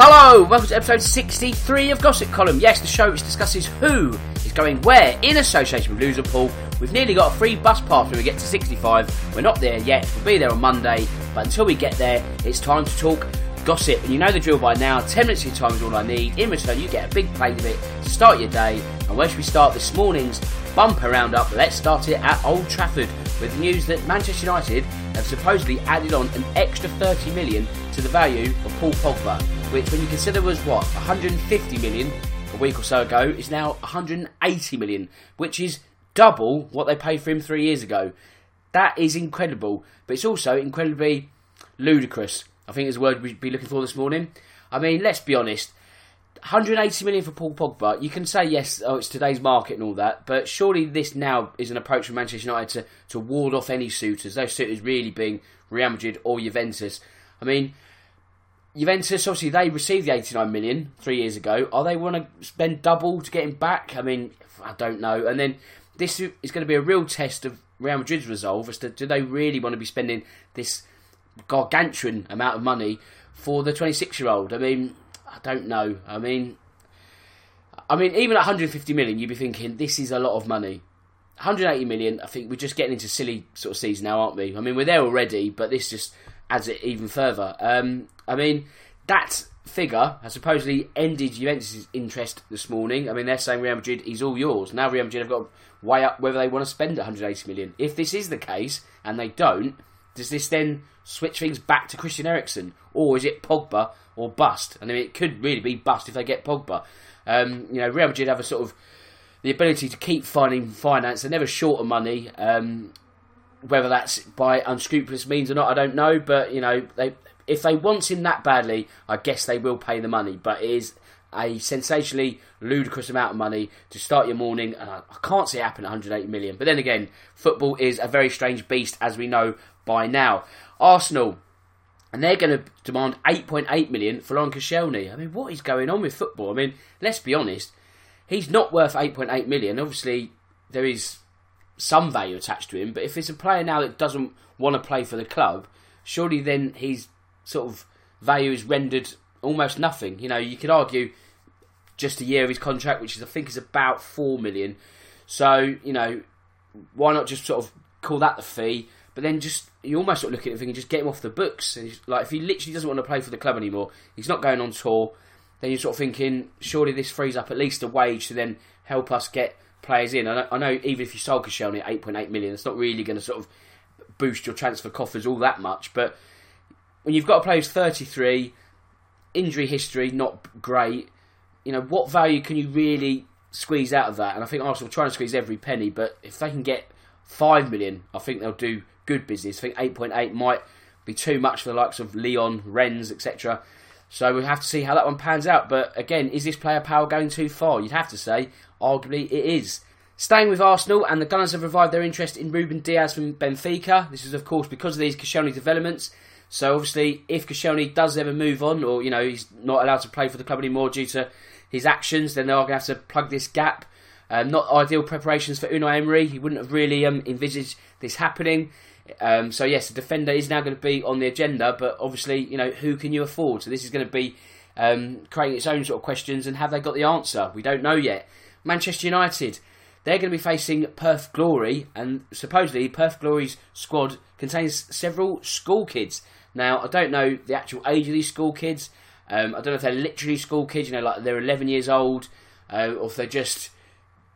Hello, welcome to episode 63 of Gossip Column. Yes, the show which discusses who is going where in association with Loserpool. We've nearly got a free bus pass when we get to 65. We're not there yet, we'll be there on Monday, but until we get there, it's time to talk gossip. And you know the drill by now 10 minutes of your time is all I need. In return, you get a big plate of it to start your day. And where should we start this morning's bumper roundup? Let's start it at Old Trafford with news that Manchester United have supposedly added on an extra 30 million to the value of Paul Pogba which when you consider was what 150 million a week or so ago is now 180 million which is double what they paid for him three years ago that is incredible but it's also incredibly ludicrous i think is the word we'd be looking for this morning i mean let's be honest 180 million for Paul Pogba. You can say yes, oh, it's today's market and all that, but surely this now is an approach from Manchester United to, to ward off any suitors. Those suitors really being Real Madrid or Juventus. I mean, Juventus, obviously, they received the 89 million three years ago. Are they want to spend double to get him back? I mean, I don't know. And then this is going to be a real test of Real Madrid's resolve as to do they really want to be spending this gargantuan amount of money for the 26 year old? I mean, I don't know. I mean, I mean, even at 150 million, you'd be thinking this is a lot of money. 180 million, I think we're just getting into silly sort of season now, aren't we? I mean, we're there already, but this just adds it even further. Um, I mean, that figure has supposedly ended Juventus' interest this morning. I mean, they're saying Real Madrid is all yours. Now Real Madrid have got to weigh up whether they want to spend 180 million. If this is the case, and they don't, does this then switch things back to Christian Eriksen? Or is it Pogba or bust? I mean, it could really be bust if they get Pogba. Um, you know, Real Madrid have a sort of the ability to keep finding finance. They're never short of money. Um, whether that's by unscrupulous means or not, I don't know. But you know, they if they want him that badly, I guess they will pay the money. But it is a sensationally ludicrous amount of money to start your morning, and I, I can't see it happen 180 million. But then again, football is a very strange beast, as we know by now. Arsenal. And they're going to demand 8.8 million for Laurent Koscielny. I mean, what is going on with football? I mean, let's be honest. He's not worth 8.8 million. Obviously, there is some value attached to him. But if it's a player now that doesn't want to play for the club, surely then his sort of value is rendered almost nothing. You know, you could argue just a year of his contract, which is I think is about four million. So you know, why not just sort of call that the fee? But then just you almost sort of look at it thinking, just get him off the books. like if he literally doesn't want to play for the club anymore, he's not going on tour. Then you're sort of thinking, surely this frees up at least a wage to then help us get players in. I know, I know even if you sold Koscielny at 8.8 million, it's not really going to sort of boost your transfer coffers all that much. But when you've got a player who's 33, injury history not great, you know, what value can you really squeeze out of that? And I think Arsenal trying to squeeze every penny, but if they can get 5 million, I think they'll do good business. I think 8.8 might be too much for the likes of Lyon, Rennes, etc. So we'll have to see how that one pans out. But again, is this player power going too far? You'd have to say, arguably, it is. Staying with Arsenal, and the Gunners have revived their interest in Ruben Dias from Benfica. This is, of course, because of these Koscielny developments. So, obviously, if Koscielny does ever move on, or you know he's not allowed to play for the club anymore due to his actions, then they are going to have to plug this gap. Um, not ideal preparations for Unai Emery. He wouldn't have really um, envisaged this happening. Um, so yes, the defender is now going to be on the agenda, but obviously, you know, who can you afford? So this is going to be um, creating its own sort of questions, and have they got the answer? We don't know yet. Manchester United, they're going to be facing Perth Glory, and supposedly Perth Glory's squad contains several school kids. Now, I don't know the actual age of these school kids. Um, I don't know if they're literally school kids, you know, like they're 11 years old, uh, or if they're just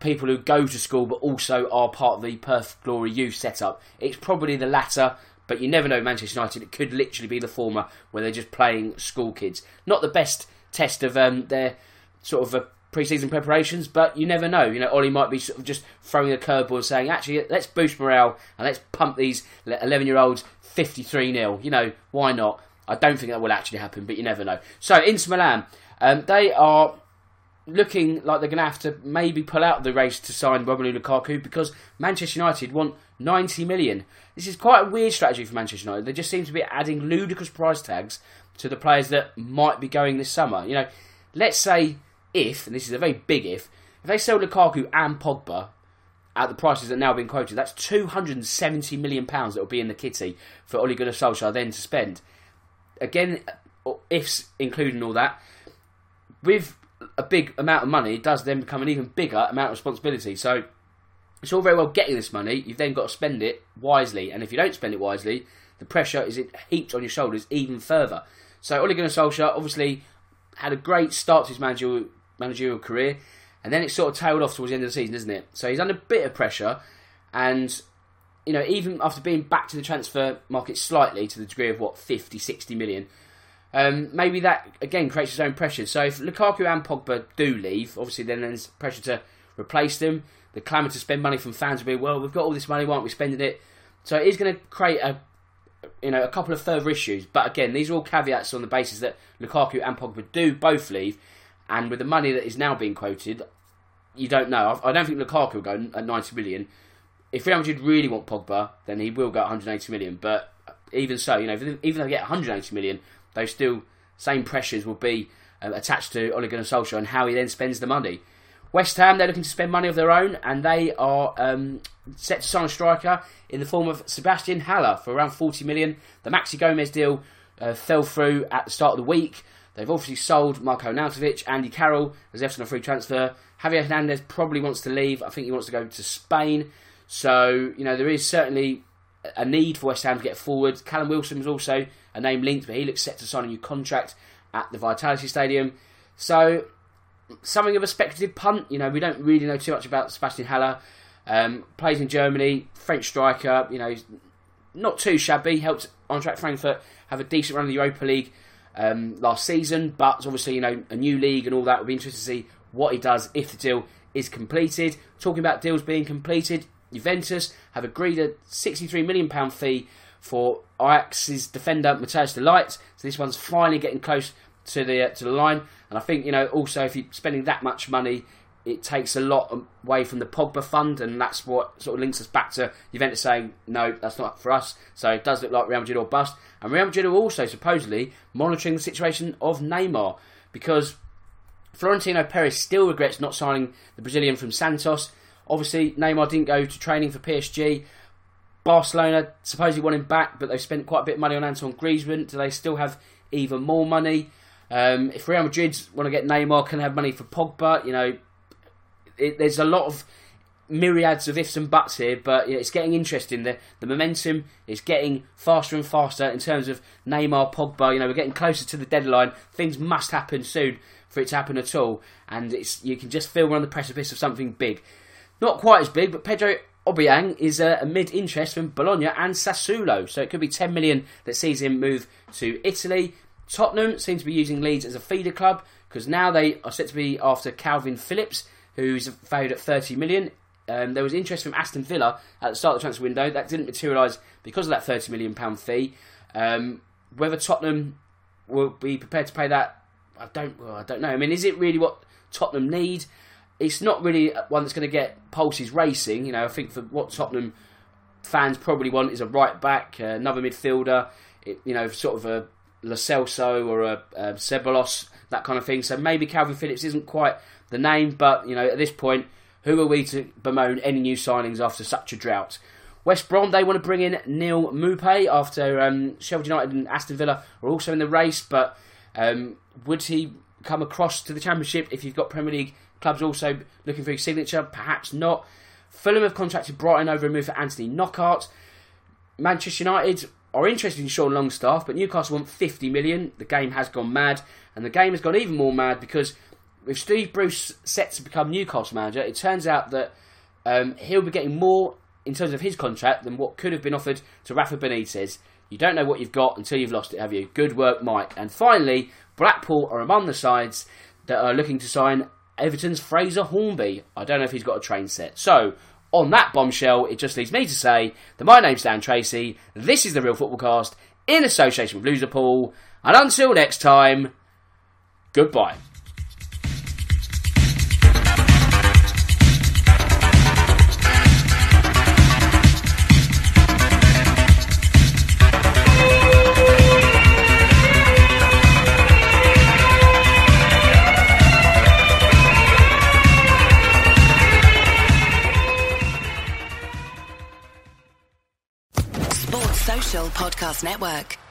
people who go to school but also are part of the Perth Glory youth setup. It's probably the latter, but you never know. Manchester United, it could literally be the former, where they're just playing school kids. Not the best test of um, their sort of uh, pre-season preparations, but you never know. You know, Ole might be sort of just throwing a curveball, saying, "Actually, let's boost morale and let's pump these 11-year-olds 53 0 You know, why not? I don't think that will actually happen, but you never know. So, Inter Milan, um, they are looking like they're going to have to maybe pull out the race to sign Romelu Lukaku because Manchester United want 90 million. This is quite a weird strategy for Manchester United. They just seem to be adding ludicrous price tags to the players that might be going this summer. You know, let's say if, and this is a very big if, if they sell Lukaku and Pogba at the prices that are now being quoted, that's 270 million pounds that will be in the kitty for Ole Gunnar Solskjaer then to spend. Again, ifs including all that. With a big amount of money, does then become an even bigger amount of responsibility. So it's all very well getting this money. You've then got to spend it wisely, and if you don't spend it wisely, the pressure is it heaped on your shoulders even further. So Ole Gunnar Solskjaer obviously had a great start to his managerial, managerial career, and then it sort of tailed off towards the end of the season, isn't it? So he's under a bit of pressure, and you know even after being back to the transfer market slightly to the degree of what 50, 60 million, um, maybe that again creates its own pressure. So if Lukaku and Pogba do leave, obviously then there's pressure to replace them. The clamour to spend money from fans will be, well, we've got all this money, why aren't we spending it? So it is going to create a, you know, a couple of further issues. But again, these are all caveats on the basis that Lukaku and Pogba do both leave, and with the money that is now being quoted, you don't know. I don't think Lukaku will go at 90 million. If Real Madrid really want Pogba, then he will go at 180 million. But even so, you know, even if they get 180 million, those still same pressures will be uh, attached to Ole Gunnar Solskjaer and how he then spends the money. West Ham, they're looking to spend money of their own, and they are um, set to sign a striker in the form of Sebastian Haller for around 40 million. The Maxi Gomez deal uh, fell through at the start of the week. They've obviously sold Marko Arnautovic, Andy Carroll left on a free transfer. Javier Hernandez probably wants to leave. I think he wants to go to Spain. So, you know, there is certainly a need for West Ham to get forward. Callum Wilson was also a name linked, but he looks set to sign a new contract at the Vitality Stadium. So, something of a speculative punt. You know, we don't really know too much about Sebastian Haller. Um, plays in Germany, French striker. You know, not too shabby. Helped Eintracht Frankfurt have a decent run in the Europa League um, last season, but obviously, you know, a new league and all that. Would be interesting to see what he does if the deal is completed. Talking about deals being completed, Juventus have agreed a 63 million pound fee for Ajax's defender Matthijs de Ligt. So this one's finally getting close to the uh, to the line. And I think you know also if you're spending that much money, it takes a lot away from the Pogba fund, and that's what sort of links us back to Juventus saying no, that's not for us. So it does look like Real Madrid or bust. And Real Madrid are also supposedly monitoring the situation of Neymar because Florentino Perez still regrets not signing the Brazilian from Santos. Obviously, Neymar didn't go to training for PSG. Barcelona supposedly want him back, but they've spent quite a bit of money on Antoine Griezmann. Do they still have even more money? Um, if Real Madrid want to get Neymar, can have money for Pogba? You know, it, there's a lot of myriads of ifs and buts here, but it's getting interesting. The the momentum is getting faster and faster in terms of Neymar, Pogba. You know, we're getting closer to the deadline. Things must happen soon for it to happen at all, and it's you can just feel we're on the precipice of something big. Not quite as big, but Pedro Obiang is a, a mid interest from Bologna and Sassuolo, so it could be 10 million that sees him move to Italy. Tottenham seems to be using Leeds as a feeder club because now they are set to be after Kalvin Phillips, who's valued at 30 million. Um, there was interest from Aston Villa at the start of the transfer window. That didn't materialise because of that 30 million pound fee. Um, whether Tottenham will be prepared to pay that, I don't. Well, I don't know. I mean, is it really what Tottenham need? It's not really one that's going to get pulses racing. You know, I think for what Tottenham fans probably want is a right back, uh, another midfielder, it, you know, sort of a Lo Celso or a, a Ceballos, that kind of thing. So maybe Kalvin Phillips isn't quite the name, but you know, at this point, who are we to bemoan any new signings after such a drought? West Brom, they want to bring in Neal Maupay after um, Sheffield United and Aston Villa are also in the race, but um, would he come across to the Championship if you've got Premier League clubs also looking for his signature? Perhaps not. Fulham have contracted Brighton over a move for Anthony Knockaert. Manchester United are interested in Sean Longstaff, but Newcastle want 50 million. The game has gone mad, and the game has gone even more mad because with Steve Bruce set to become Newcastle manager, it turns out that um, he'll be getting more in terms of his contract than what could have been offered to Rafa Benitez. You don't know what you've got until you've lost it, have you? Good work, Mike. And finally, Blackpool are among the sides that are looking to sign Everton's Fraser Hornby. I don't know if he's got a train set. So, on that bombshell, it just leaves me to say that my name's Dan Tracy. This is the Real Football Cast in association with Loserpool. And until next time, goodbye. Network.